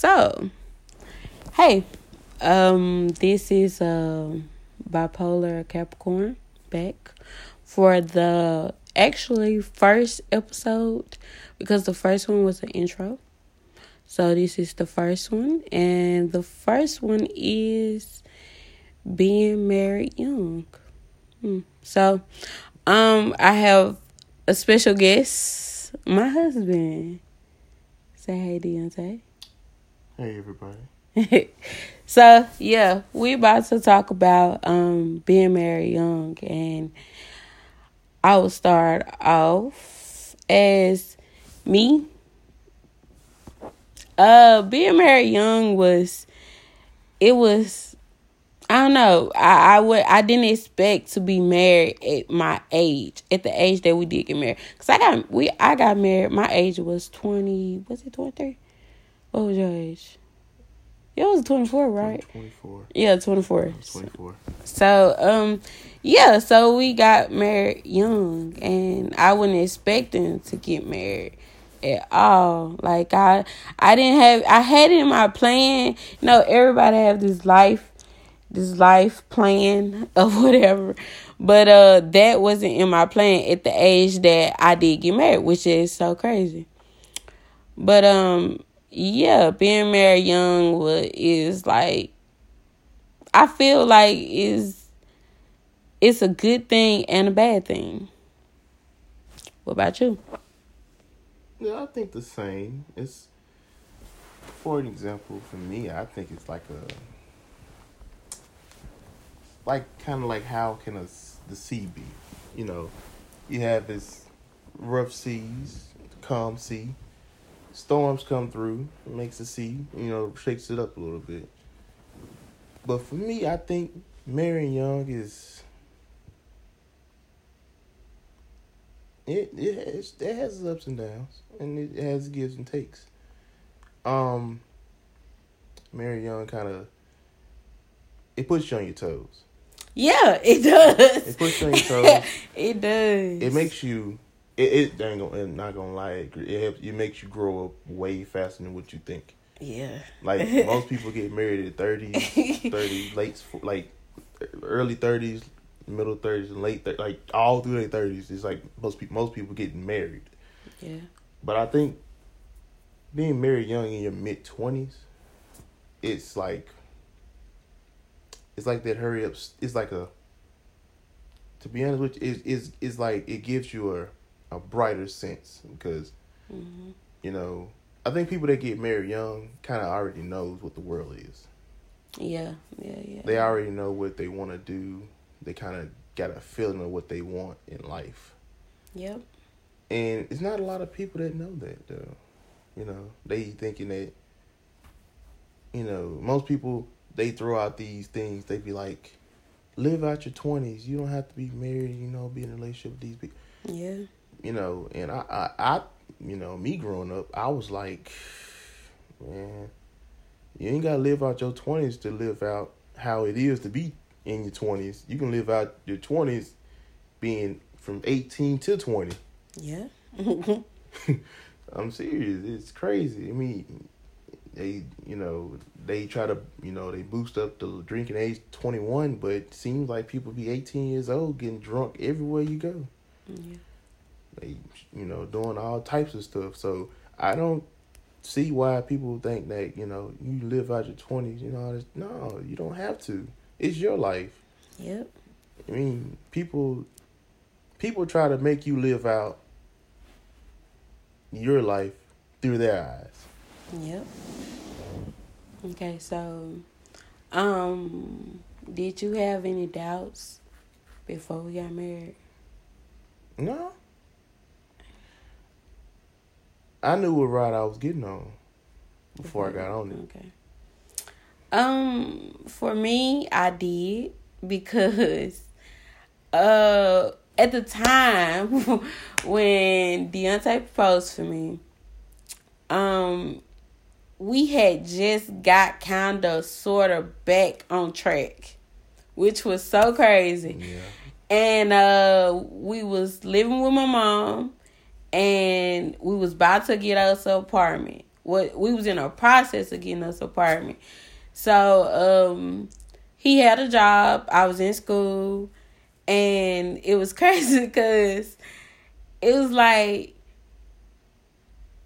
So, hey, um, this is uh, bipolar Capricorn back for the actually first episode because the first one was an intro. So this is the first one, and the first one is being married young. Hmm. So, um, I have a special guest, my husband. Say hey, Deontay. Hey, everybody. so yeah, we about to talk about um being married young, and I will start off as me. Uh, being married young was, it was, I don't know. I I would I didn't expect to be married at my age, at the age that we did get married. Cause I got we I got married. My age was twenty. Was it twenty three? What was your age? It was 24, right? 24. Yeah, 24. 24. So, um, yeah, so we got married young, and I wasn't expecting to get married at all. Like I, I didn't have, I had it in my plan. You know, everybody have this life, this life plan of whatever, but uh, that wasn't in my plan at the age that I did get married, which is so crazy. But um, yeah, being married young is like I feel like is it's a good thing and a bad thing. What about you? Yeah, I think the same. It's for an example for me, I think it's like a like kind of like how can a the sea be? You know, you have this rough seas, calm sea. Storms come through, it makes the sea, you know, shakes it up a little bit. But for me, I think marrying young is it it has it has its ups and downs, and it has gives and takes. Um, marry young kind of it puts you on your toes. Yeah, it does. It puts you on your toes. it does. It makes you. It, it ain't gonna, I'm not gonna lie. It, it it makes you grow up way faster than what you think. Yeah. Like most people get married at 30s, 30, late, like early 30s, middle 30s, and late 30s, like all through their 30s. It's like most people, most people getting married. Yeah. But I think being married young in your mid 20s, it's like, it's like that hurry up. It's like a, to be honest with you, it's, it's, it's like it gives you a, a brighter sense because, mm-hmm. you know, I think people that get married young kind of already knows what the world is. Yeah, yeah, yeah. They already know what they want to do. They kind of got a feeling of what they want in life. Yep. And it's not a lot of people that know that though. You know, they thinking that. You know, most people they throw out these things. They be like, "Live out your twenties. You don't have to be married. You know, be in a relationship with these people." Yeah. You know, and I, I, I you know, me growing up, I was like, man, you ain't gotta live out your twenties to live out how it is to be in your twenties. You can live out your twenties being from eighteen to twenty. Yeah. I'm serious. It's crazy. I mean, they, you know, they try to, you know, they boost up the drinking age 21, but it seems like people be 18 years old getting drunk everywhere you go. Yeah. They, you know, doing all types of stuff. So I don't see why people think that you know you live out your twenties. You know, no, you don't have to. It's your life. Yep. I mean, people, people try to make you live out your life through their eyes. Yep. Okay, so, um, did you have any doubts before we got married? No. I knew what ride I was getting on before. I got on it. Okay. Um, for me, I did because, uh, at the time when Deontay proposed for me, um, we had just got kind of sort of back on track, which was so crazy. Yeah. And uh, we was living with my mom and we was about to get us an apartment what we was in a process of getting us apartment. So um he had a job. I was in school, and it was crazy because it was like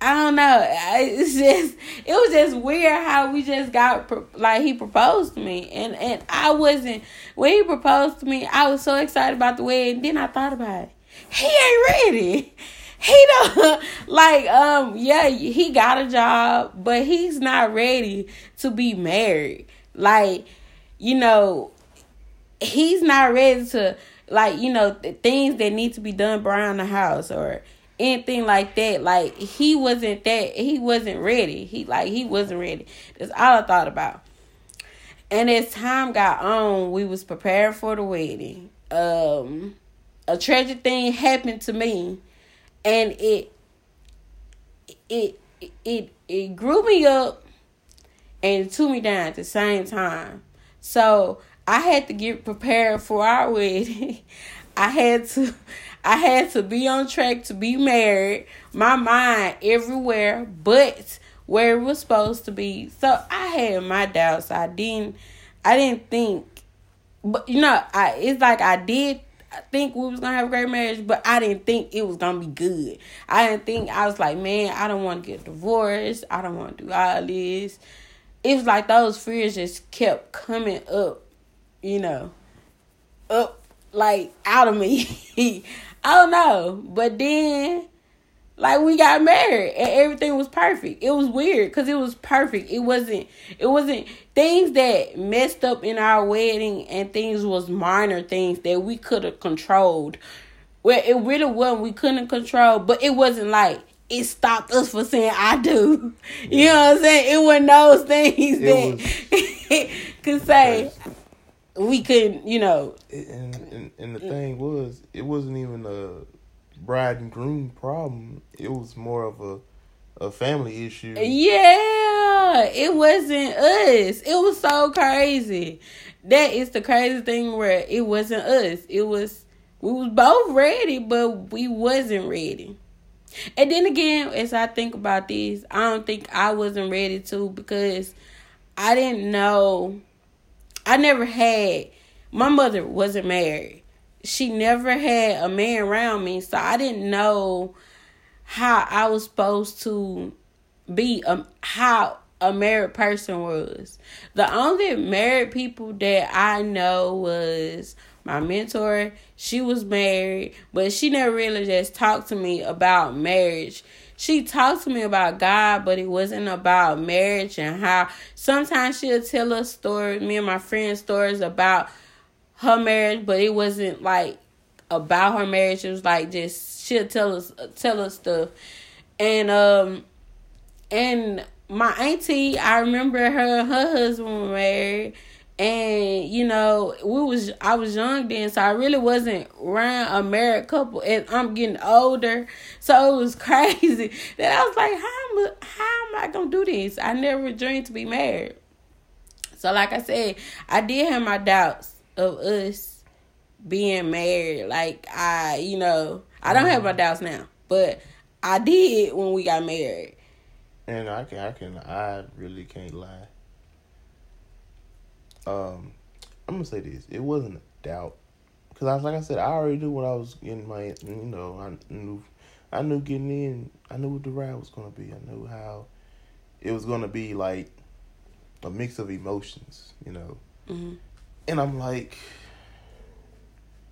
I don't know. It's just it was just weird how we just got like he proposed to me, and and I wasn't when he proposed to me. I was so excited about the wedding. Then I thought about it. He ain't ready. He don't like um yeah he got a job, but he's not ready to be married. Like you know, he's not ready to like you know the things that need to be done around the house or anything like that. Like he wasn't that he wasn't ready. He like he wasn't ready. That's all I thought about. And as time got on, we was preparing for the wedding. Um a tragic thing happened to me and it it it it grew me up and it took me down at the same time. So I had to get prepared for our wedding. I had to I had to be on track to be married. My mind everywhere but where it was supposed to be. So I had my doubts. I didn't I didn't think but you know, I it's like I did think we was gonna have a great marriage, but I didn't think it was gonna be good. I didn't think I was like, man, I don't want to get divorced. I don't want to do all this. It was like those fears just kept coming up, you know, up like out of me. I don't know. But then like we got married and everything was perfect. It was weird cuz it was perfect. It wasn't it wasn't things that messed up in our wedding and things was minor things that we could have controlled. Well, it really wasn't we couldn't control, but it wasn't like it stopped us from saying I do. You know what I'm saying? It wasn't those things it that was, could say we couldn't, you know. And, and and the thing was, it wasn't even a bride and groom problem. It was more of a a family issue. Yeah, it wasn't us. It was so crazy. That is the crazy thing where it wasn't us. It was we was both ready, but we wasn't ready. And then again, as I think about this, I don't think I wasn't ready to because I didn't know I never had my mother wasn't married. She never had a man around me, so I didn't know how I was supposed to be um how a married person was. The only married people that I know was my mentor. She was married, but she never really just talked to me about marriage she talked to me about God, but it wasn't about marriage and how sometimes she'll tell us stories, me and my friends stories about her marriage, but it wasn't like about her marriage. It was like just she'll tell us tell us stuff. And um and my auntie, I remember her her husband was married. And you know we was i was young then so i really wasn't around a married couple. And i'm getting older so it was crazy that i was like how am, how am i gonna do this? I never dreamed to be married. So like i said i did have my doubts of us being married like i you know i don't have my doubts now but i did when we got married. And i can i can i really can't lie. Um, I'm gonna say this: it wasn't a doubt, because I was like I said, I already knew what I was getting my, you know, I knew, I knew getting in, I knew what the ride was gonna be, I knew how it was gonna be like a mix of emotions, you know, mm-hmm. And I'm like,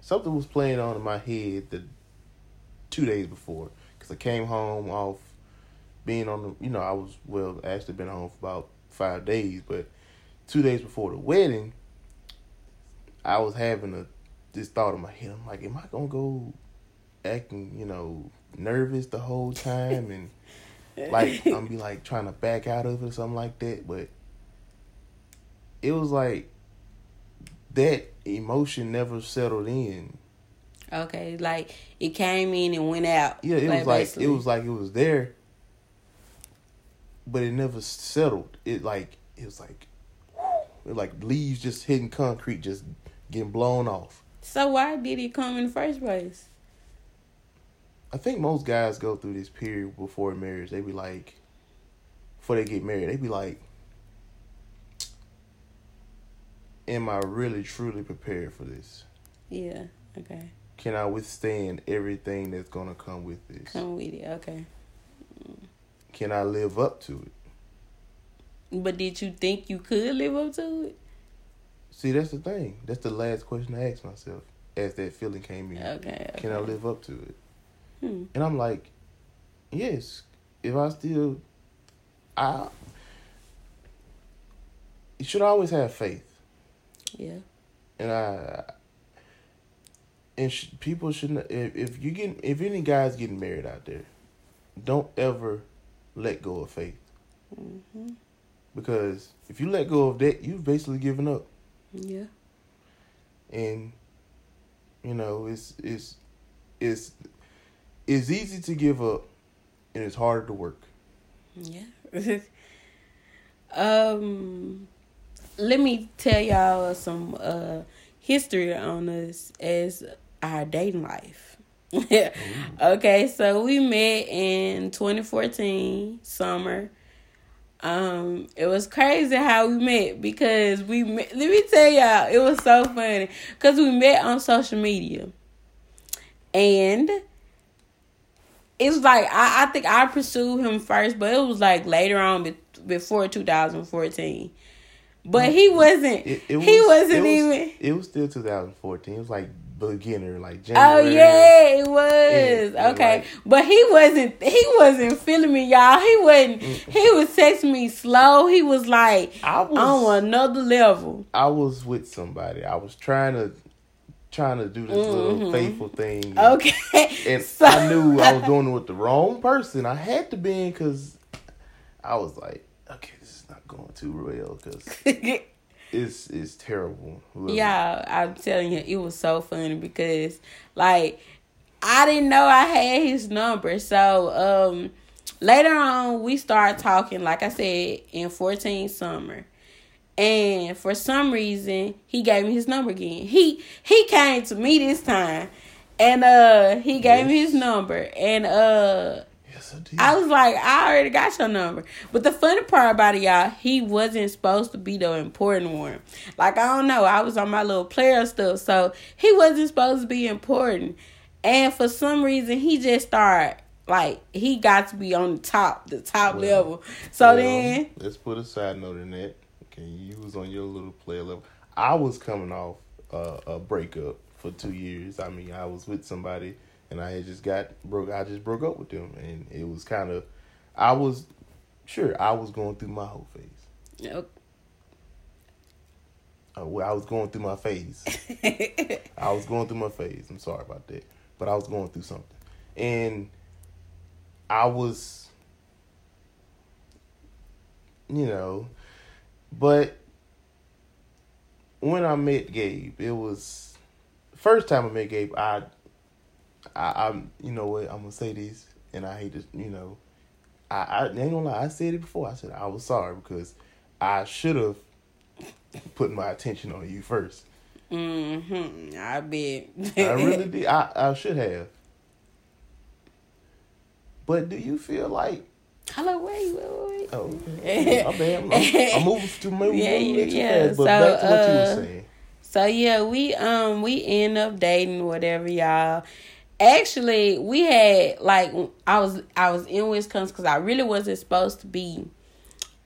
something was playing on in my head the two days before, because I came home off being on the, you know, I was well actually been home for about five days, but two days before the wedding, I was having a this thought in my head. I'm like, am I gonna go acting, you know, nervous the whole time and like I'm gonna be like trying to back out of it or something like that. But it was like that emotion never settled in. Okay, like it came in and went out. Yeah, it like was like basically. it was like it was there, but it never settled. It like it was like it like leaves just hitting concrete, just getting blown off. So why did he come in the first place? I think most guys go through this period before marriage. They be like before they get married, they be like, "Am I really truly prepared for this? Yeah. Okay. Can I withstand everything that's gonna come with this? Come with it. Okay. Can I live up to it?" But did you think you could live up to it? See, that's the thing. That's the last question I asked myself as that feeling came in. Okay. okay. Can I live up to it? Hmm. And I'm like, yes. If I still, I, you should always have faith. Yeah. And I, and sh- people shouldn't. If, if you get, if any guys getting married out there, don't ever let go of faith. hmm Because if you let go of that, you've basically given up. Yeah. and you know it's it's it's it's easy to give up and it's harder to work Yeah. um, let me tell y'all some uh history on us as our dating life. okay, so we met in 2014 summer. Um, it was crazy how we met because we met, let me tell y'all, it was so funny because we met on social media. And it was like I, I think I pursued him first, but it was like later on be, before 2014. But he wasn't. it, it he wasn't it was, even. it was still 2014 it was like beginner like Oh yeah, it was Yeah, okay, like- but he wasn't. He wasn't feeling me, y'all. He wasn't. He was texting me slow. He was like I was on another level. I was with somebody I was trying to trying to do this little Mhm. faithful thing Okay, and So- I knew I was doing it with the wrong person I had to be in because I was like okay this is not going too well because it's it's terrible Yeah, I'm telling you, it was so funny because like I didn't know I had his number. So um later on we started talking, like I said, in 14 summer. And for some reason he gave me his number again. He he came to me this time and uh he gave me his number and uh yes I was like, I already got your number. But the funny part about it, y'all, he wasn't supposed to be the important one. Like, I don't know. I was on my little player stuff. So he wasn't supposed to be important. And for some reason, he just started, like, he got to be on the top, the top Well, level. So Well, then, let's put a side note in that. Okay, you was on your little player level. I was coming off uh, a breakup for two years. I mean, I was with somebody, and I had just got broke. I just broke up with them, and it was kind of. I was sure I was going through my whole phase. well, I was going through my phase. I was going through my phase. I'm sorry about that, but I was going through something, and I was, you know, but when I met Gabe, it was first time I met Gabe. I, I, I'm, you know what? I'm gonna say this, and I hate to, you know, I, I ain't gonna lie. I said it before. I said I was sorry because I should have put my attention on you first. mm-hmm, I bet. I really did. I, I should have. But do you feel like? Hello, wait, wait, wait. Oh, okay. my bad. I'm, I'm, I'm moving too moving Yeah, a little bit too yeah. fast. But So, back to what you uh, were saying. So yeah, we um we end up dating whatever y'all. Actually, we had like I was I was in Wisconsin because I really wasn't supposed to be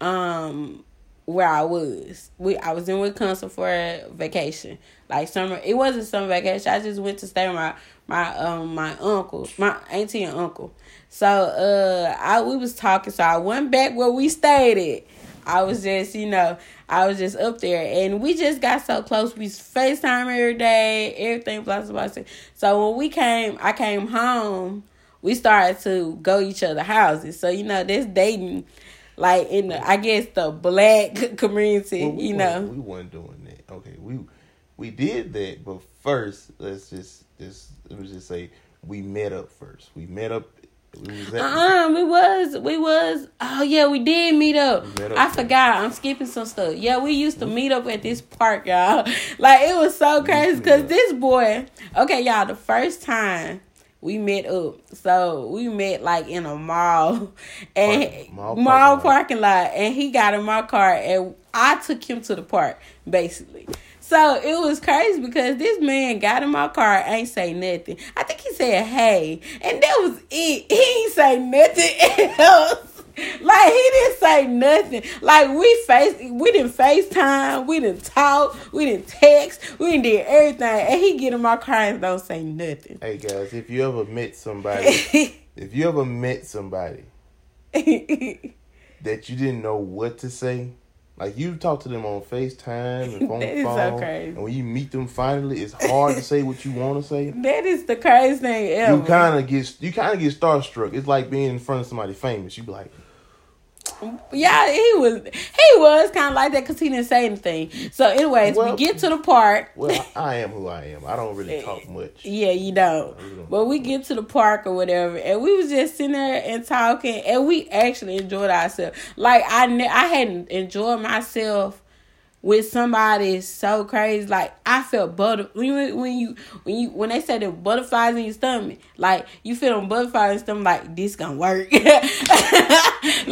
um where I was. We I was in Wisconsin for a vacation, like summer. It wasn't summer vacation. I just went to stay with my my um my uncle, my auntie and uncle. So uh I we was talking. So I went back where we stayed at. I was just you know I was just up there, and we just got so close. We Facetime every day, everything. Blah blah blah. So when we came, I came home. We started to go each other houses. So you know, this dating, like in the I guess the black community. Well, we you know, we wasn't doing that. Okay, we we did that, but first, let's just just let me just say we met up first. We met up. We was at, Uh-uh, we was, we was. Oh yeah, we did meet up. Up I forgot. I'm skipping some stuff. Yeah, we used to meet up at this park, y'all. Like it was so crazy because this boy. Okay, y'all. The first time we met up. So we met like in a mall and Park- mall mall, parking lot. parking lot and he got in my car and I took him to the park, basically. So it was crazy because this man got in my car, ain't say nothing. I think he said hey, and that was it. He ain't say nothing else. Like he didn't say nothing. Like we face, we didn't FaceTime, we didn't talk, we didn't text, we didn't did everything, and he get in my car and don't say nothing. Hey guys, if you ever met somebody, if you ever met somebody that you didn't know what to say, like you talk to them on FaceTime and phone That is so crazy. and when you meet them finally, it's hard to say what you want to say. that is the craziest thing ever. You kind of get you kind of get starstruck. It's like being in front of somebody famous. You be like, Yeah, he was he was kind of like that because he didn't say anything. So, anyways, Well- we get to the park. "Well, I, am who I am. I don't really talk much." Yeah, you don't. But we get to the park or whatever, and we was just sitting there and talking, and we actually enjoyed ourselves. Like I, ne- I hadn't enjoyed myself with somebody so crazy. Like I felt butter when you when you when you when they said the butterflies in your stomach, like you feel them butterflies in your stomach, like this gonna work. like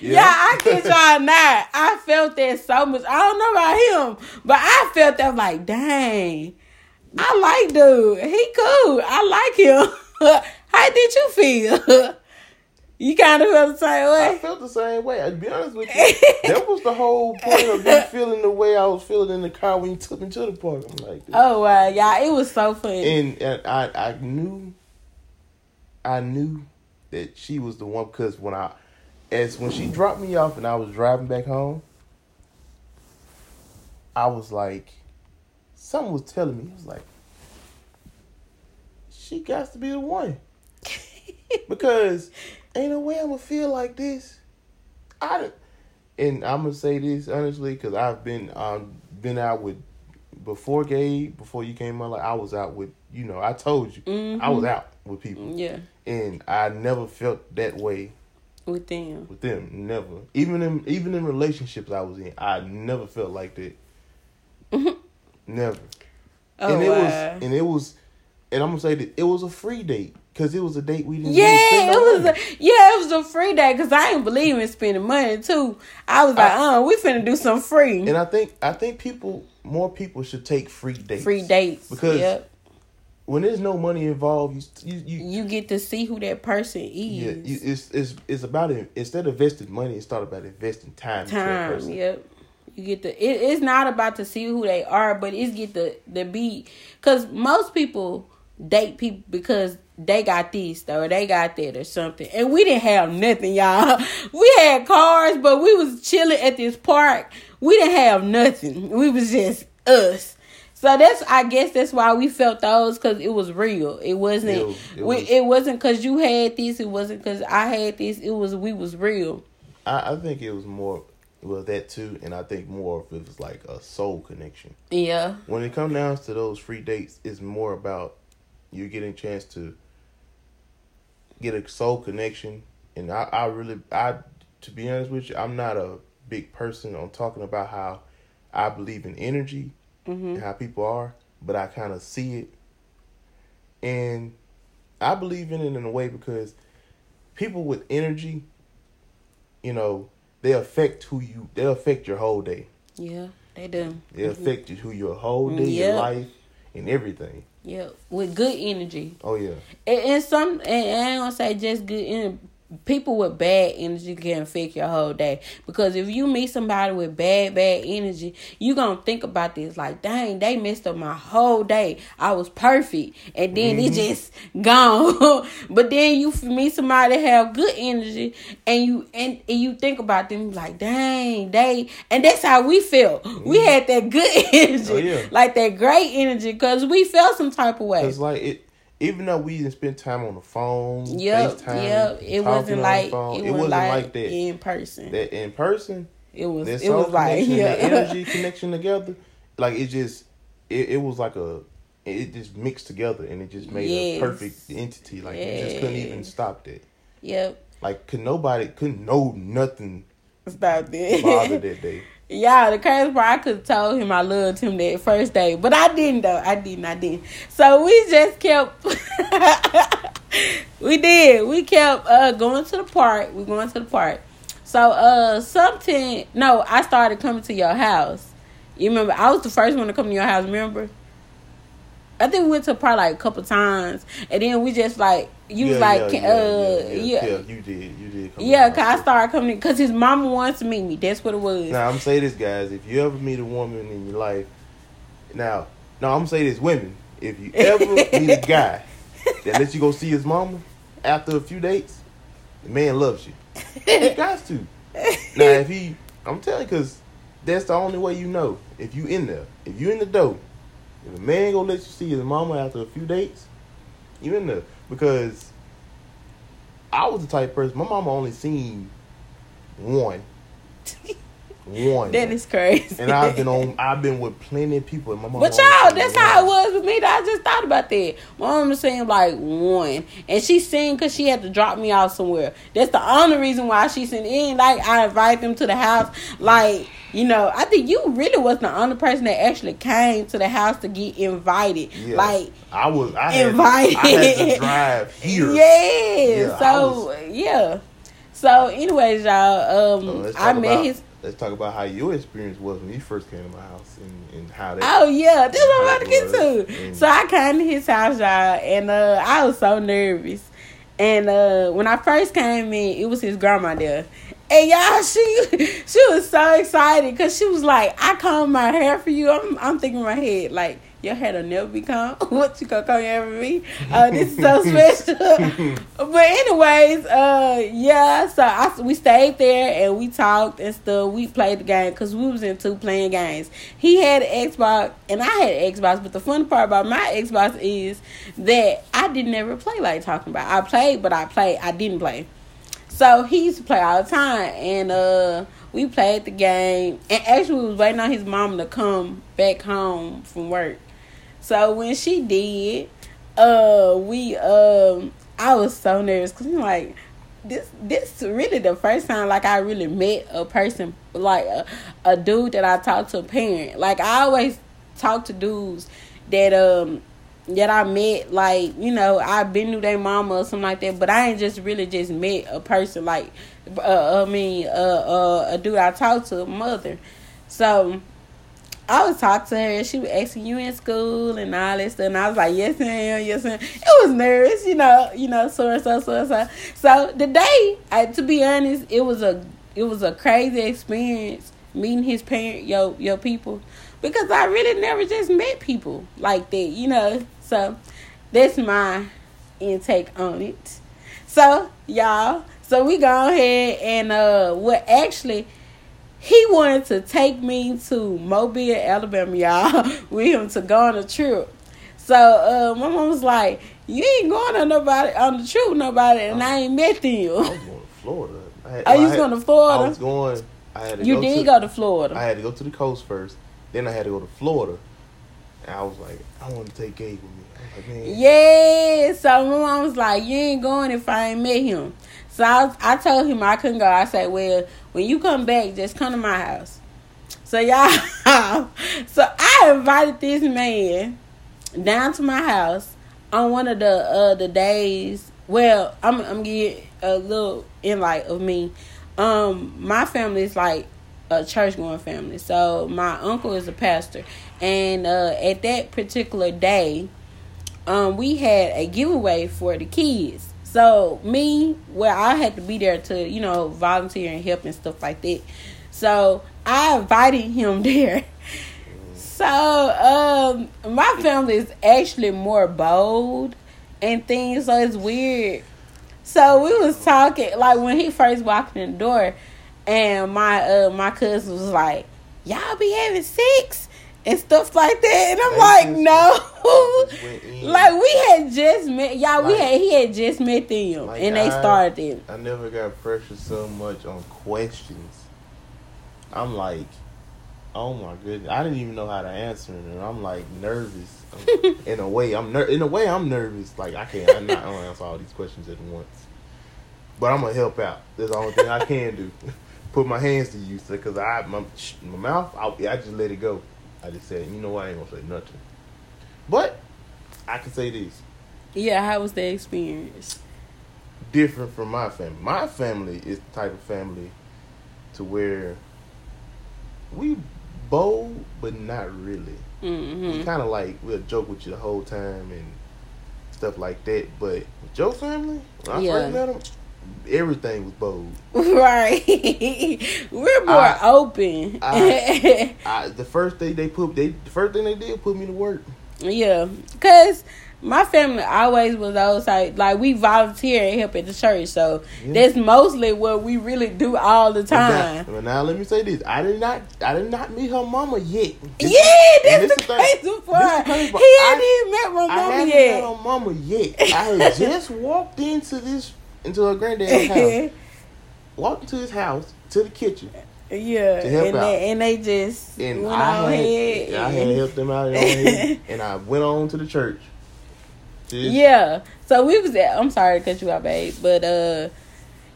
yeah. I can't try not. I felt that so much. I don't know about him, but I felt that like dang. I like dude. He cool. I like him. How did you feel? You kind of felt the same way. I felt the same way. To be honest with you, that was the whole point of me feeling the way I was feeling in the car when you took me to the park. I'm like, Oh wow, y'all! It was so funny. and, and I I knew I knew that she was the one because when I as when she dropped me off and I was driving back home, I was like, something was telling me, I was like, she got to be the one because ain't no way I'm gonna feel like this. I and I'm gonna say this honestly because I've been um been out with before Gabe before you came on. Like I was out with you know I told you I was out with people yeah, and I never felt that way with them. with them. Never even in even in relationships I was in I never felt like that. Never. Oh and it wow. was and it was and I'm gonna say that it was a free date because it was a date we didn't. yeah, it was. A, yeah, it was a free day because I didn't believe in spending money too. I was like, uh, we finna do some free, and I think I think people more people should take free dates. free dates. Because yep. when there's no money involved, you you, you you get to see who that person is. yeah, you, it's it's it's about it. Instead of investing money, it's not about investing time. time. person. Yep. You get the. It, it's not about to see who they are, but it's get the the beat. because most people date people because they got this or they got that or something, and we didn't have nothing, y'all. We had cars, but we was chilling at this park. We didn't have nothing. We was just us. So that's I guess that's why we felt those because it was real. It wasn't. It was- it we, was- it wasn't because you had this. It wasn't because I had this. It was we was real. I, I think it was more well that too, and I think more of it was like a soul connection. Yeah. When it comes down to those free dates, it's more about you getting a chance to get a soul connection. And I, I really, I to be honest with you, I'm not a big person on talking about how I believe in energy Mm-hmm. and how people are, but I kind of see it, and I believe in it in a way because people with energy, you know, they affect who you, they affect your whole day. Yeah, they do. They affect you who your whole day, Yeah. your life, and everything. Yeah, with good energy. Oh yeah, And, and some, and I ain't gonna say just good energy. People with bad energy can affect your whole day because if you meet somebody with bad, bad energy, you're gonna think about this like, dang, they messed up my whole day. I was perfect, and then it mm-hmm. just gone. but then you meet somebody that have good energy, and you and, and you think about them like, dang, they, and that's how we felt. We mm-hmm. had that good energy, Oh, yeah. like that great energy, because we felt some type of way. it's like it. Even though we didn't spend time on the phone, Yep, FaceTime, yep. It wasn't like phone, it, it wasn't like, like that. in person. That in person, it was that it was like connection, yeah. that energy connection together, like it just, it, it was like a, it just mixed together and it just made Yes. a perfect entity. Like you just couldn't even stop that. yep. Like could nobody, couldn't know nothing Stop bother that. that day. Yeah, the crazy part, I could have told him I loved him that first day, but I didn't though. I didn't. I didn't. So we just kept. we did. We kept uh, going to the park. We going to the park. So uh, something. No, I started coming to your house. You remember? I was the first one to come to your house. Remember? I think we went to probably like a couple times, and then we just like you yeah, like, yeah, uh, yeah, yeah, you did, you did. Come yeah, cause I started coming because his mama wants to meet me. That's what it was. Now I'm say this, guys. If you ever meet a woman in your life, now, now I'm say this, women. If you ever meet a guy that lets you go see his mama after a few dates, the man loves you. He got to. Now, if he, I'm telling you, cause that's the only way you know. If you in there, if you in the dough, if a man gonna let you see his mama after a few dates, you in there because I was the type person. My mama only seen one, one. that is crazy. And I've been on. I've been with plenty of people. And my mom But y'all, that's one. how it was with me. I just thought about that. My mom was saying like one, and she seen because she had to drop me off somewhere. That's the only reason why she sent in. Like I invite them to the house. Like you know, I think you really was the only person that actually came to the house to get invited. Yeah. Like I was. I had, invited. I had to drive here. yeah. Yeah, so yeah. So anyways, y'all, um, So I met his. Let's talk about how your experience was when you first came to my house and, and how that. Oh yeah, that's what I'm about to get to. and- So I came to his house, y'all, and uh, I was so nervous. And uh, when I first came in, it was his grandma there. And y'all, she she was so excited because she was like, "I combed my hair for you." I'm I'm thinking in my head like, "Your hair'll never be combed. what you gonna comb your hair for me? Uh, this is so special." but anyways, uh, yeah. So I we stayed there and we talked and stuff. We played the game because we was into playing games. He had an Xbox and I had an Xbox. But the funny part about my Xbox is that I didn't ever play like talking about. I played, but I played. I didn't play. So he used to play all the time, and uh, we played the game. And actually, we was waiting on his mom to come back home from work. So when she did, uh, we um, I was so nervous because I'm like, this this really the first time like I really met a person like a, a dude that I talked to a parent. Like I always talk to dudes that um that I met, like, you know, I've been to their mama or something like that, but I ain't just really just met a person like, uh, I mean, uh, uh, a dude I talked to, a mother. So I was talking to her, and she was asking you in school and all that stuff, and I was like, yes, ma'am, yes, ma'am. It was nervous, you know, you know, so and so, so and so. So the day, I, to be honest, it was a, it was a crazy experience meeting his parent, yo, your people because I really never just met people like that, you know. So that's my intake on it. So y'all, so we go ahead and uh, what actually he wanted to take me to Mobile, Alabama, y'all, with him to go on a trip. So uh, my mom was like, "You ain't going on nobody on the trip nobody, and I ain't met I them." was going to Florida. I had, Oh, you I was going to Florida? I was going. I had to You go did to, go to Florida. I had to go to the coast first. Then I had to go to Florida. And I was like, I want to take Gabe with me. I like. Yeah, so my mom was like, "You ain't going if I ain't met him." So I, was- I told him I couldn't go. I said, "Well, when you come back, just come to my house." So y'all, so I invited this man down to my house on one of the uh the days. Well, I'm I'm getting a little inlight of me. Um, my family is like a church going family. So my uncle is a pastor, and uh, at that particular day, um, we had a giveaway for the kids. So me, well, I had to be there to you know volunteer and help and stuff like that. So I invited him there. So um, my family is actually more bold and things, so it's weird. So we was talking like when he first walked in the door, and my uh my cousin was like, "Y'all be having sex." And stuff like that, and I'm like, no, just went in. like we had just met, y'all. we had he had just met them, Like, and they I- started them. I never got pressured so much on questions. I'm like, oh my goodness, I didn't even know how to answer it, and I'm like nervous. In a way, I'm ner- in a way I'm nervous. Like I can't, I'm not gonna answer all these questions at once. But I'm gonna help out. That's the only thing I can do. put my hands to use because I my, my mouth I, I just let it go. I just said, you know what, I ain't gonna say nothing. But I can say this Yeah, how was the experience? different from my family. My family is the type of family to where we bold, but not really. We Mm-hmm. kind of like we'll joke with you the whole time and stuff like that. But with your family, when I Yeah. first met them, everything was bold. Right. We're more I- open. I- I, the first thing they put, they the first thing they did put me to work. Yeah, cause my family always was those like like we volunteer and help at the church, so Yeah. that's mostly what we really do all the time. Now, now let me say this: I did not, I did not meet her mama yet. This- yeah, that's this the crazy this is part. crazy He hadn't I- even met my mama haven't yet. met her mama yet. I had just walked into this into her granddad's house. Walked into his house to the kitchen, yeah, and they, and they just and went I on had, ahead. I had helped them out, and I went on to the church. Just- Yeah. So we was at I'm sorry to cut you out, babe, but uh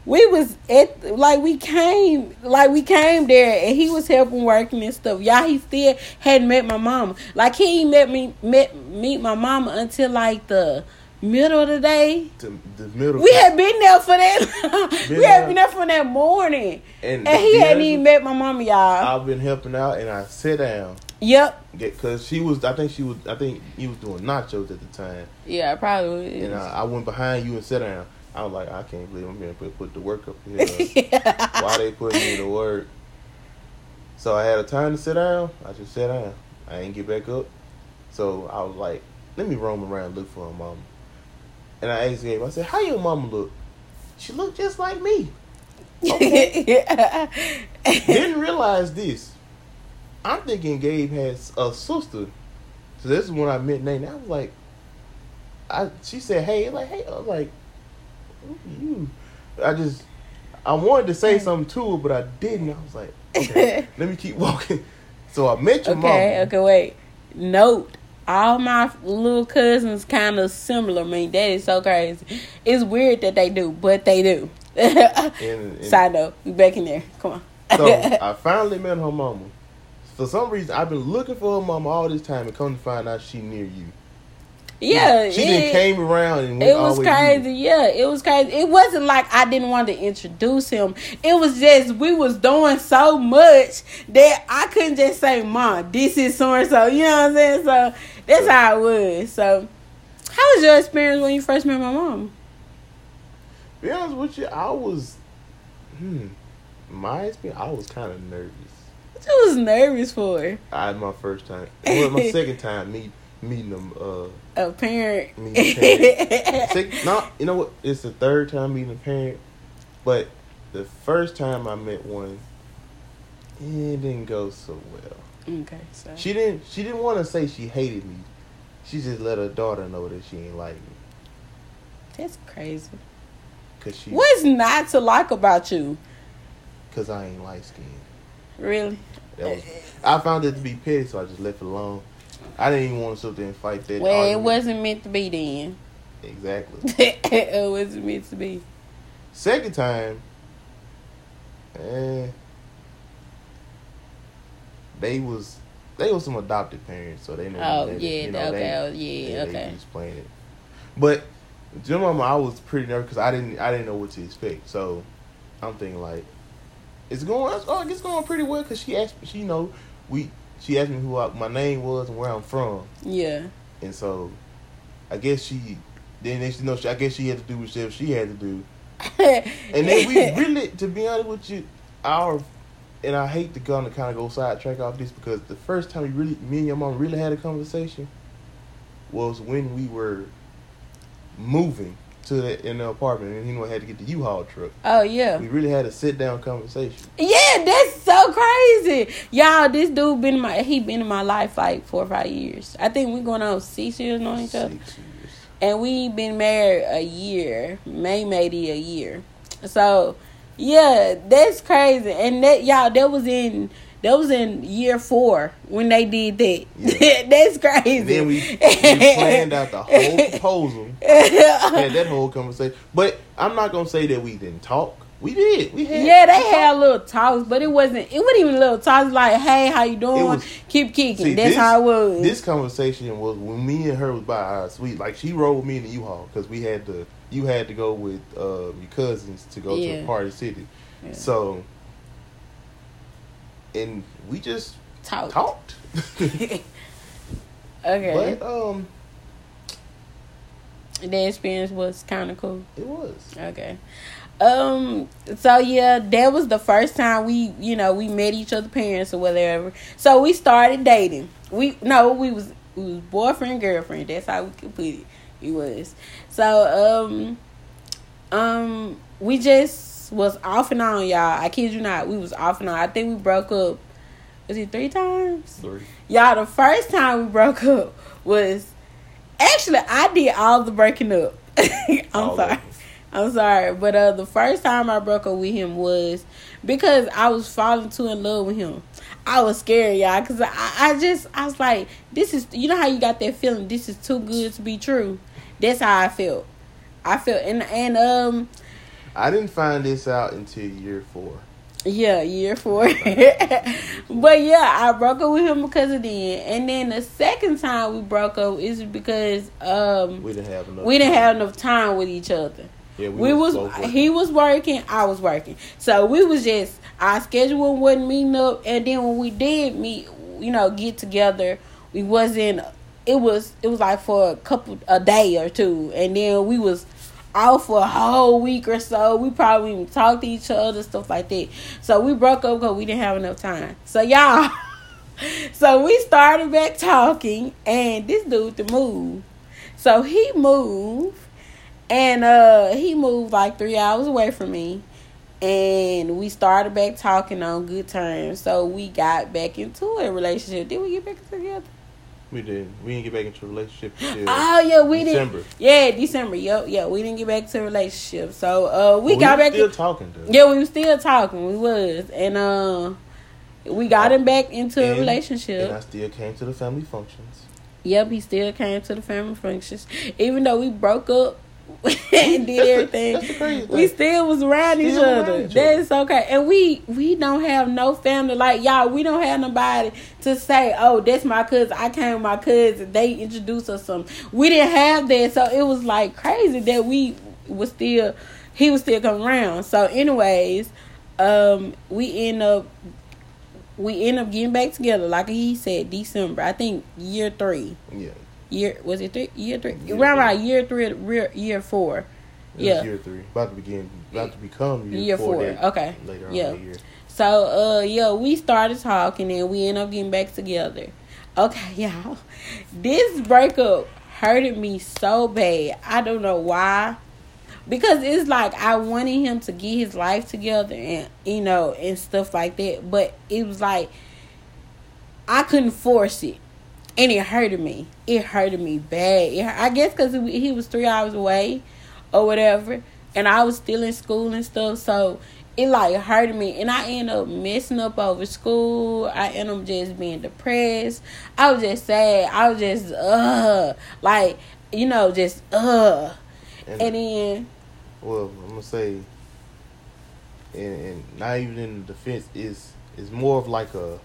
we was at like we came like we came there and he was helping working and stuff. Y'all he still hadn't met my mama. Like he ain't met me met meet my mama until like the middle of the day. to the middle. We had been there for that we had been there for that morning. and, And he hadn't even met my mama, y'all. I've been helping out, and I sit down. Yep. because she was. I think she was. I think he was doing nachos at the time, Yeah, I probably is. and I, I went behind you and sat down. I was like, I can't believe I'm gonna put, put the work up here. Why they putting me to work? So I had a time to sit down. I just sat down. I ain't get back up. So I was like, let me roam around and look for her mama. And I asked Gabe, I said, how your mama look? She looked just like me. Didn't realize this. I'm thinking Gabe has a sister. So this is when I met Nate. I was like, I she said, hey, like, hey, I was like, you. I just, I wanted to say something to her, but I didn't. I was like, okay, let me keep walking. So I met your Okay, mom. Okay, okay, wait. Note, all my little cousins kind of similar. Man, that is so crazy. It's weird that they do, but they do. And, and Side note, we back in there. Come on. so I finally met her mama. For some reason, I've been looking for her mama all this time, and come to find out she near you. yeah, she it, came around and went it was all the way to you. crazy. Yeah, it was crazy. It wasn't like I didn't want to introduce him. It was just we was doing so much that I couldn't just say, "Mom, this is so and so." You know what I'm saying? So that's how it was. So, how was your experience when you first met my mom? Be honest with you, I was, hmm, my experience, I was kind of nervous. What you was nervous for? I had my first time, well, my second time meet meeting them. Uh, A parent. meeting a parent. No, you know what? It's the third time meeting a parent, but the first time I met one, it didn't go so well. Okay, so She didn't. She didn't want to say she hated me. She just let her daughter know that she ain't like me that's crazy. because she What's not to like about you? because I ain't light skinned. Really? Was, I found it to be petty, so I just left it alone. I didn't even want to sit there and fight that. Well, it wasn't meant to be then. exactly. it wasn't meant to be. Second time, eh, they was they was some adopted parents, so they know. Oh they, yeah, you know, okay, they- oh, yeah, they, okay. They playing it, but your mama, I was pretty nervous because I didn't I didn't know what to expect. So I'm thinking like, it's going oh it's going pretty well because she asked she you know we she asked me who I, my name was and where I'm from. Yeah. And so, I guess she then they know she, I guess she had to do whatever she had to do. And then we really, to be honest with you, our and I hate to go and kind of go sidetrack off this because the first time we really, me and your mom really had a conversation was when we were moving to the in the apartment and you know I had to get the U-Haul truck. Oh yeah. We really had a sit down conversation. Yeah, that's so crazy. Y'all, this dude been in my he been in my life like four or five years. I think we going on six years knowing each other. Six years. And we been married a year. May maybe a year. So yeah, that's crazy. And that y'all that was in that was in year four when they did that. Yeah. that's crazy. And then we, we planned out the whole proposal. had that whole conversation. But I'm not gonna say that we didn't talk. We did. We had. Yeah, they had a little talks, but it wasn't. It wasn't even little talks like, "Hey, how you doing? was- Keep kicking." See, That's this- how it was. This conversation was when me and her was by our suite. Like she rode me in the U-Haul because we had to. You had to go with uh, your cousins to go to Yeah. a party city. Yeah. So, and we just Talk. talked. Okay. but um, the experience was kind of cool. it was. Okay. Um. So yeah, that was the first time we, you know, we met each other parents or whatever. So we started dating. We no, we was we was boyfriend girlfriend. That's how we could put it. We was. So um, um, we just was off and on, y'all. I kid you not, we was off and on. I think we broke up. Was it three times? Three. Y'all, the first time we broke up was actually I did all the breaking up. I'm All sorry. I'm sorry, but uh, the first time I broke up with him was because I was falling too in love with him. I was scared, y'all, because I, I just I was like, this is you know how you got that feeling this is too good to be true. That's how I felt. I felt and and um I didn't find this out until year four. yeah, year four. but yeah, I broke up with him because of then. And then the second time we broke up is because um We didn't have enough. we didn't time. have enough time with each other. Yeah, We was both he was working, I was working. So we was just our schedule wasn't meeting up and then when we did meet, you know, get together, we wasn't it was it was like for a couple a day or two and then we was out for a whole week or so. We probably even talked to each other, stuff like that. So we broke up because we didn't have enough time. So y'all, so we started back talking, and this dude to move. So he moved, and uh he moved like three hours away from me, and we started back talking on good terms. So we got back into a relationship. Did we get back together? We didn't. We didn't get back into a relationship until Oh yeah, we December. didn't. Yeah, December. Yep, yeah, we didn't get back to a relationship. So uh, we But got were back. Still talking to. yeah, we was still talking. We was, and uh, we got him back into a relationship. And I still came to the family functions. Yep, he still came to the family functions, even though we broke up and did everything. that's the crazy we still was around each Still other. each other. That's okay, and we we don't have no family like y'all. We don't have nobody to say, "Oh, that's my cousin." I came with my cousin. They introduced us some. We didn't have that, so it was like crazy that we was still he was still coming around. So, anyways, um, we end up we end up getting back together, like he said, December. I think year three. Yeah. Year was it three? Year three. Year Around three. year three, year, year four. It was Yeah. Year three. About to begin. About to become year, Year four. four. Okay. Later on Yeah. the year. So uh yeah, we started talking and we end up getting back together. Okay, y'all. This breakup hurted me so bad. I don't know why. Because it's like I wanted him to get his life together and you know and stuff like that. But it was like I couldn't force it. And it hurted me. It hurted me bad. It, I guess because he was three hours away or whatever. And I was still in school and stuff. So it like hurted me. And I ended up messing up over school. I ended up just being depressed. I was just sad. I was just, uh, like, you know, just, uh. And, And then, well, I'm gonna say, and, and not even in the defense is is more of like a.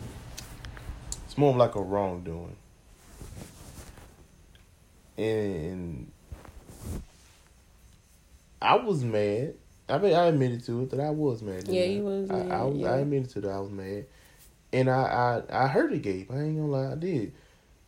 It's more of like a wrongdoing. And I was mad. I mean, I admitted to it that I was mad. Yeah, I? you was I, I, mad, yeah. I admitted to that I was mad, and I, I I hurt it, Gabe. I ain't gonna lie, I did.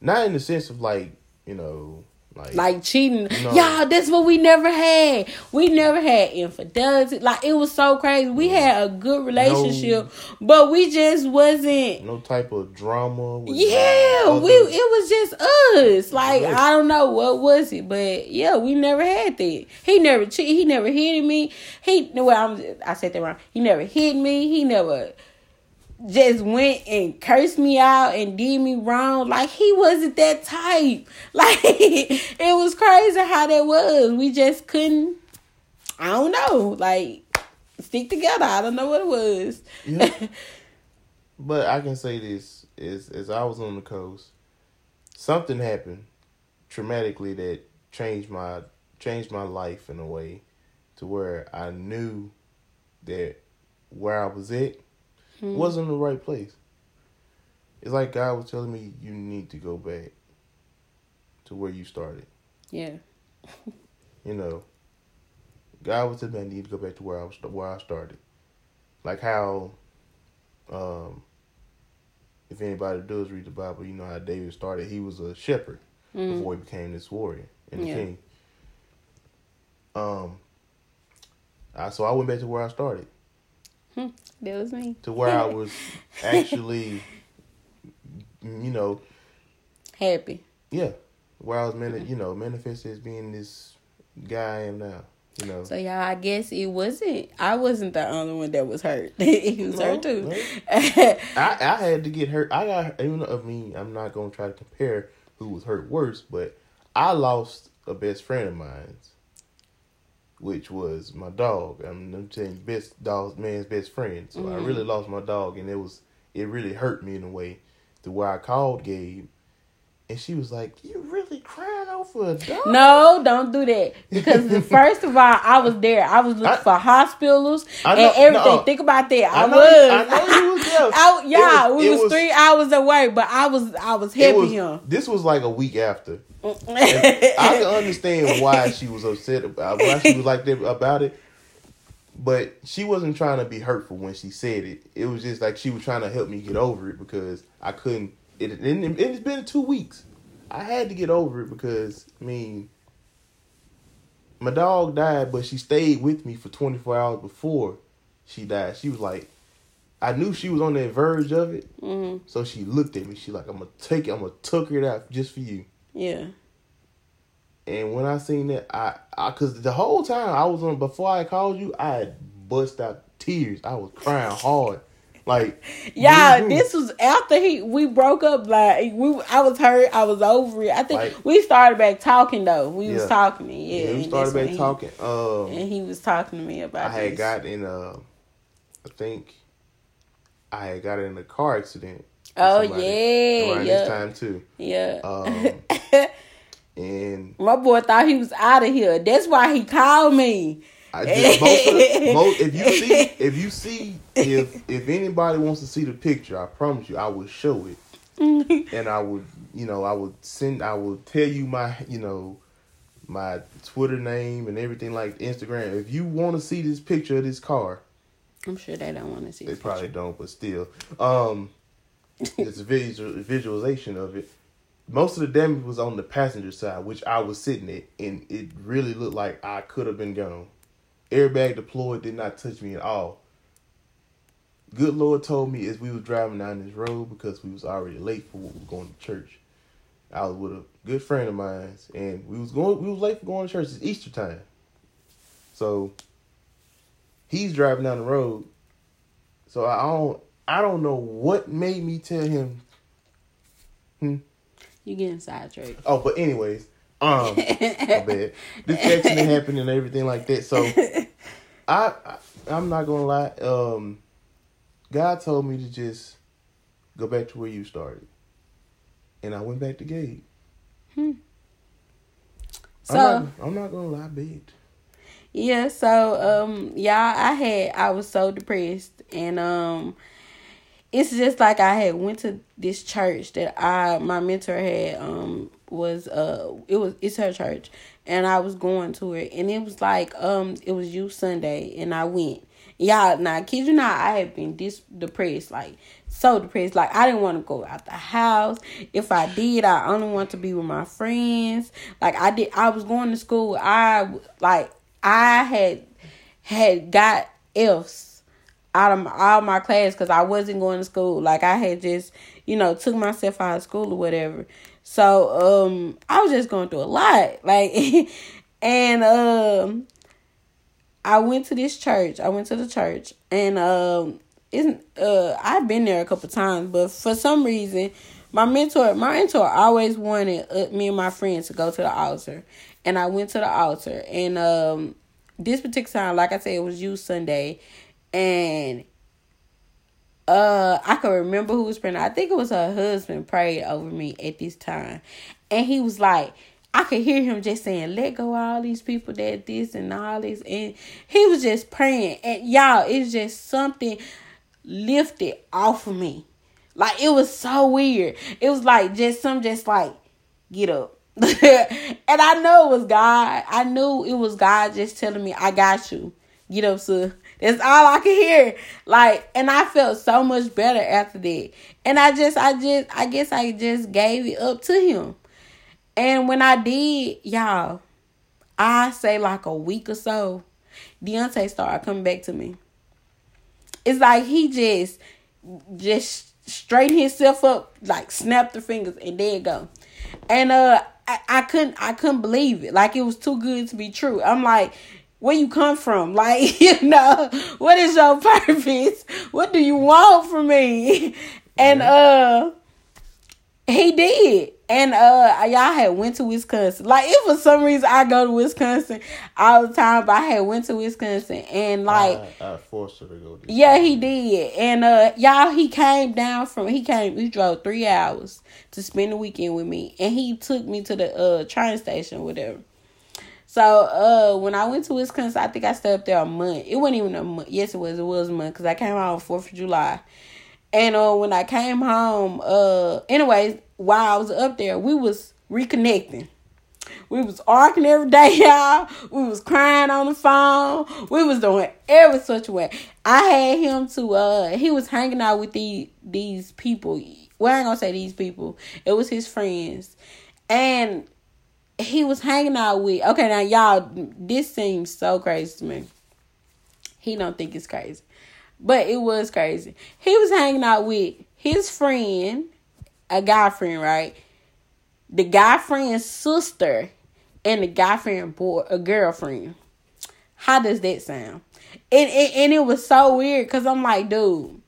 Not in the sense of like you know like like cheating. No. Y'all, that's what we never had. We never had infidelity. Like it was so crazy. We had a good relationship, but we just wasn't no type of drama. Yeah, we it was just us. Like Yeah. I don't know what was it, but yeah, we never had that. He never cheated. He never hit me. He well, I'm, I said that wrong. He never hit me. He never just went and cursed me out and did me wrong. Like he wasn't that type. Like it was crazy how that was. We just couldn't. I don't know. Like stick together. I don't know what it was. Yeah. But I can say this is as I was on the coast, something happened traumatically that changed my changed my life in a way to where I knew that where I was at mm-hmm. wasn't the right place. It's like God was telling me you need to go back to where you started. Yeah. you know, God was telling me I need to go back to where I was where I started. Like how, um, if anybody does read the Bible, you know how David started. He was a shepherd mm. before he became this warrior and yeah. king. Um. I, so I went back to where I started. Hmm, that was me. To where I was actually, you know, happy. Yeah, where I was, mani- you know, manifested as being this guy I am now. You know. So y'all, I guess it wasn't. I wasn't the only one that was hurt. he was no, hurt too. No. I I had to get hurt. I got even of me. I'm not gonna try to compare who was hurt worse, but I lost a best friend of mine, which was my dog. I'm, I'm telling you, best dog, man's best friend. So mm-hmm. I really lost my dog, and it was it really hurt me in a way to where I called Gabe and she was like, "You really crying over a dog?" No, don't do that. Because first of all, I was there. I was looking I, for hospitals know, and everything. No, Think about that. I, I know, was. I know you was there. I, yeah, was, we was, was, three hours away, but I was I was helping him. This was like a week after. I can understand why she was upset about why she was like that about it. But she wasn't trying to be hurtful when she said it. It was just like she was trying to help me get over it because I couldn't it, it, it's been two weeks. I had to get over it because I mean, my dog died, but she stayed with me for 24 hours before she died. She was like, I knew she was on the verge of it, mm-hmm. so she looked at me. She like, I'm gonna take it. I'm gonna tuck it out just for you. Yeah. And when I seen that, I, I, cause the whole time I was on before I called you, I had bust out tears. I was crying hard. Like, yeah, this was after he we broke up. Like, we, I was hurt. I was over it. I think like, we started back talking though. We yeah. was talking. Yeah, yeah we started back talking. um, and he was talking to me about. I had got in a, I think, I had got in a car accident. Oh yeah, around this time too. Yeah. Um, and my boy thought he was out of here. That's why he called me. I just, most of most, if you see if you see if if anybody wants to see the picture, I promise you I will show it. and I would you know, I would send I will tell you my you know my Twitter name and everything like Instagram. If you want to see this picture of this car, I'm sure they don't want to see. It. They probably picture. don't, but still, um, it's a visual, visualization of it. Most of the damage was on the passenger side, which I was sitting at, and it really looked like I could have been gone. Airbag deployed, did not touch me at all. Good Lord told me as we was driving down this road because we was already late for what we going to church. I was with a good friend of mine, and we was going. We was late for going to church. It's Easter time, so he's driving down the road. So I don't. I don't know what made me tell him. Hmm. You getting sidetracked. Oh, but anyways, um. This accident happened and everything like that. So, I, I I'm not gonna lie. Um, God told me to just go back to where you started, and I went back to Gabe. Hmm. So I'm not, I'm not gonna lie, big. Yeah. So, um, y'all, I had I was so depressed, and um, it's just like I had went to this church that I my mentor had um was uh it was it's her church and I was going to it and it was like um it was you Sunday and I went. Y'all now kid you not I had been this depressed like so depressed like I didn't want to go out the house. If I did I only want to be with my friends. Like I did I was going to school. I like I had had got F's out of all my class because I wasn't going to school. Like I had just, you know, took myself out of school or whatever. So um I was just going through a lot. Like and um I went to this church. I went to the church and um isn't uh I've been there a couple times, but for some reason my mentor my mentor always wanted uh, me and my friends to go to the altar. And I went to the altar and um this particular time, like I said, it was you Sunday and uh I can remember who was praying. I think it was her husband prayed over me at this time. And he was like, I could hear him just saying, "Let go all these people that this and all this," and he was just praying. And y'all, it's just something lifted off of me. Like it was so weird. It was like just some just like get up. and I know it was God. I knew it was God just telling me, I got you. Get up, sir. That's all I could hear. Like, and I felt so much better after that. And I just, I just, I guess I just gave it up to him. And when I did, y'all, I say like a week or so, Deontay started coming back to me. It's like he just, just straightened himself up, like snapped the fingers, and there you go. And uh, I, I couldn't, I couldn't believe it. Like it was too good to be true. I'm like, where you come from? Like you know what is your purpose? What do you want from me? And uh he did. And uh y'all had went to wisconsin. Like if for some reason i go to wisconsin all the time but i had went to wisconsin and like I, I forced her to go. This yeah he did. And uh y'all he came down from he came he drove three hours to spend the weekend with me. And he took me to the uh train station whatever so uh, when I went to Wisconsin, I think I stayed up there a month. It wasn't even a month. Yes, it was. It was a month because I came home Fourth of July. And uh, when I came home, uh, anyways, while I was up there, we was reconnecting. We was arguing every day, y'all. We was crying on the phone. We was doing every such way. I had him to uh he was hanging out with these these people. Well, I ain't gonna say these people. It was his friends. And he was hanging out with okay now y'all this seems so crazy to me. He don't think it's crazy but it was crazy. He was hanging out with his friend a guy friend right? The guy friend's sister and the guy friend boy a girlfriend. How does that sound? And, and, and it was so weird because i'm like dude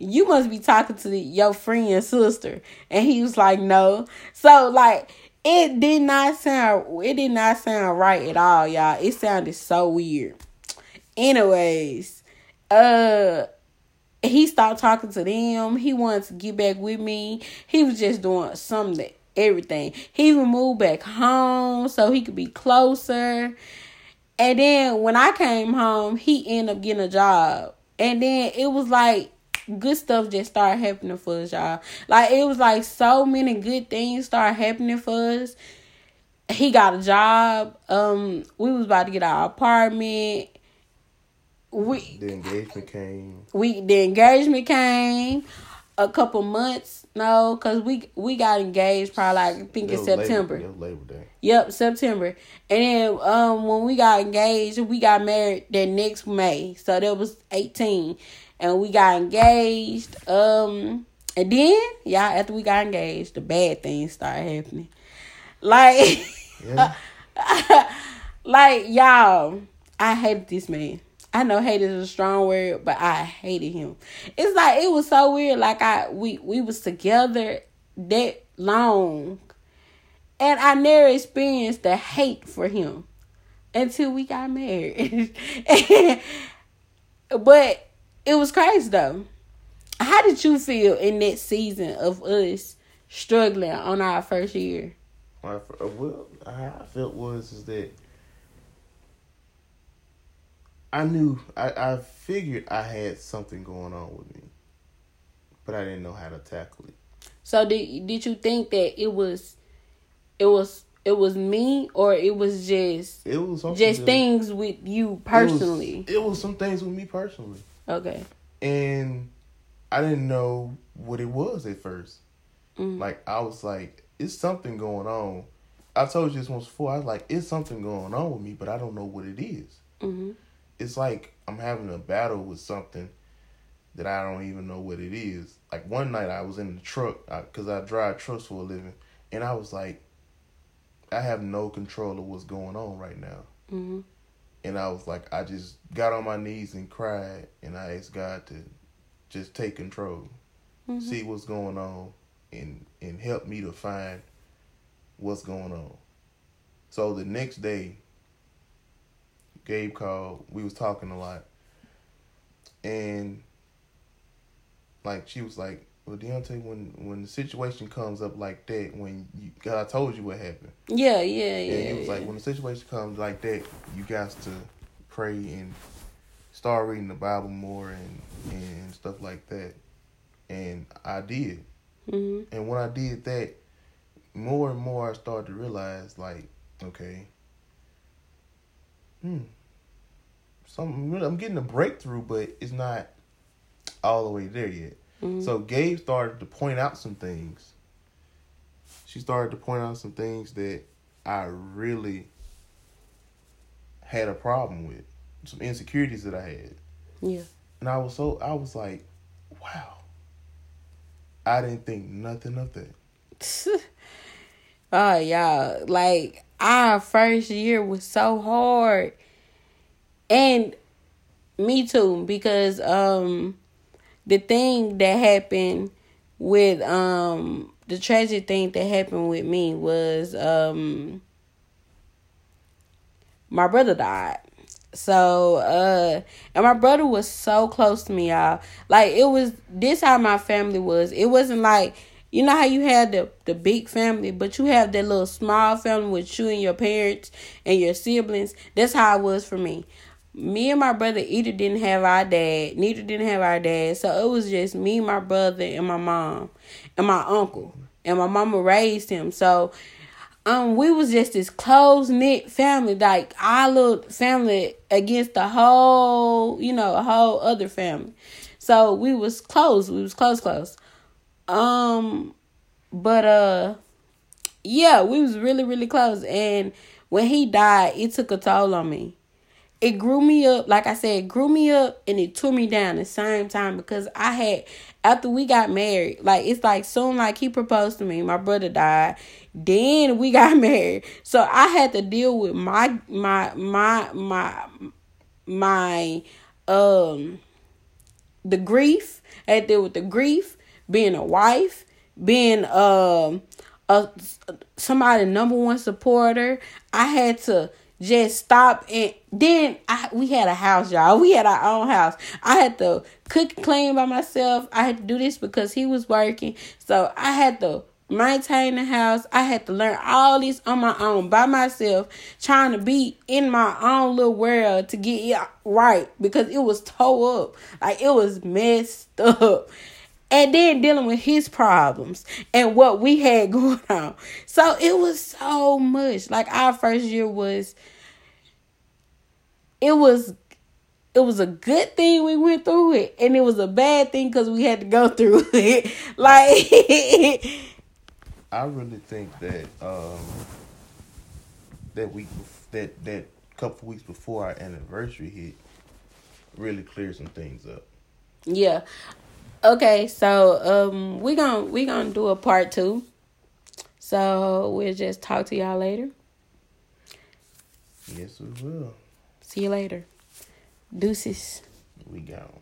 you must be talking to the, your friend's sister. And he was like no. So like it did not sound it did not sound right at all, y'all. It sounded so weird. Anyways, uh he stopped talking to them. He wanted to get back with me. He was just doing something everything. He even moved back home so he could be closer. And then when I came home, he ended up getting a job. And then it was like good stuff just started happening for us, y'all. Like it was like so many good things started happening for us. He got a job. Um, we was about to get our apartment. We The engagement came. we the engagement came a couple months. No, cause we we got engaged probably like I think It in was Labor- September. it Labor Day. Yep, September. And then um when we got engaged, we got married that next May. So that was 18. And we got engaged. Um and then, y'all after we got engaged, the bad things started happening. Like Yeah. like y'all, I hated this man. I know hate is a strong word, but I hated him. It's like it was so weird. Like I we we was together that long, and I never experienced the hate for him until we got married. but it was crazy though. How did you feel in that season of us struggling on our first year? Uh, well, how I felt was is that I knew I, I figured I had something going on with me, but I didn't know how to tackle it. So did did you think that it was it was it was me or it was just It was just that- things with you it was- personally? It was, some things with me personally, Okay. and I didn't know what it was at first. Mm. Like I was like, it's something going on. I told you this once before. I was like, it's something going on with me, but I don't know what it is. hmm it's like I'm having a battle with something that I don't even know what it is. Like one night I was in the truck because I, drive trucks for a living, and I was like, I have no control of what's going on right now. hmm And I was like, I just got on my knees and cried, and I asked God to just take control, hmm see what's going on, and and help me to find what's going on. So the next day, Gabe called. We was talking a lot, and like she was like, Well, Deontay, when when the situation comes up like that, when you, God told you what happened. Yeah, yeah, yeah. And he was yeah. like, when the situation comes like that, you got to pray and start reading the Bible more and and stuff like that. And I did. Mhm. And when I did that, more and more I started to realize, like, okay, hmm, some I'm getting a breakthrough, but it's not all the way there yet. Mhm. So Gabe started to point out some things. She started to point out some things that I really had a problem with, some insecurities that I had. yeah. And I was so I was like, wow. I didn't think nothing of that. oh y'all, like our first year was so hard, and me too because um the thing that happened with um the tragic thing that happened with me was um my brother died. So, uh, and my brother was so close to me, y'all. Like, it was this how my family was. It wasn't like, you know how you had the, the big family, but you have that little small family with you and your parents and your siblings. That's how it was for me. Me and my brother either didn't have our dad, neither didn't have our dad. So it was just me, my brother, and my mom, and my uncle. And my mama raised him. So, um we was just this close knit family, like our little family against the whole, you know, a whole other family. So we was close. We was close, close. Um, but uh, yeah, we was really, really close. And when he died, it took a toll on me. It grew me up, like I said, grew me up and it tore me down at the same time because I had after we got married, like it's like soon like he proposed to me, my brother died, then we got married. So I had to deal with my my my my my um the grief. I had to deal with the grief, being a wife, being um a somebody number one supporter. I had to just stop and then I we had a house, y'all. We had our own house. I had to cook clean by myself. I had to do this because he was working. So I had to maintain the house. I had to learn all this on my own by myself, trying to be in my own little world to get it right because it was tore up. Like it was messed up. And then dealing with his problems and what we had going on. So it was so much. Like our first year was it was it was a good thing we went through it and it was a bad thing because we had to go through it like I really think that um, that week that that couple weeks before our anniversary hit really cleared some things up. yeah okay so um we gonna we gonna do a part two so we'll just talk to y'all later Yes, we will. see you later deuces We gone.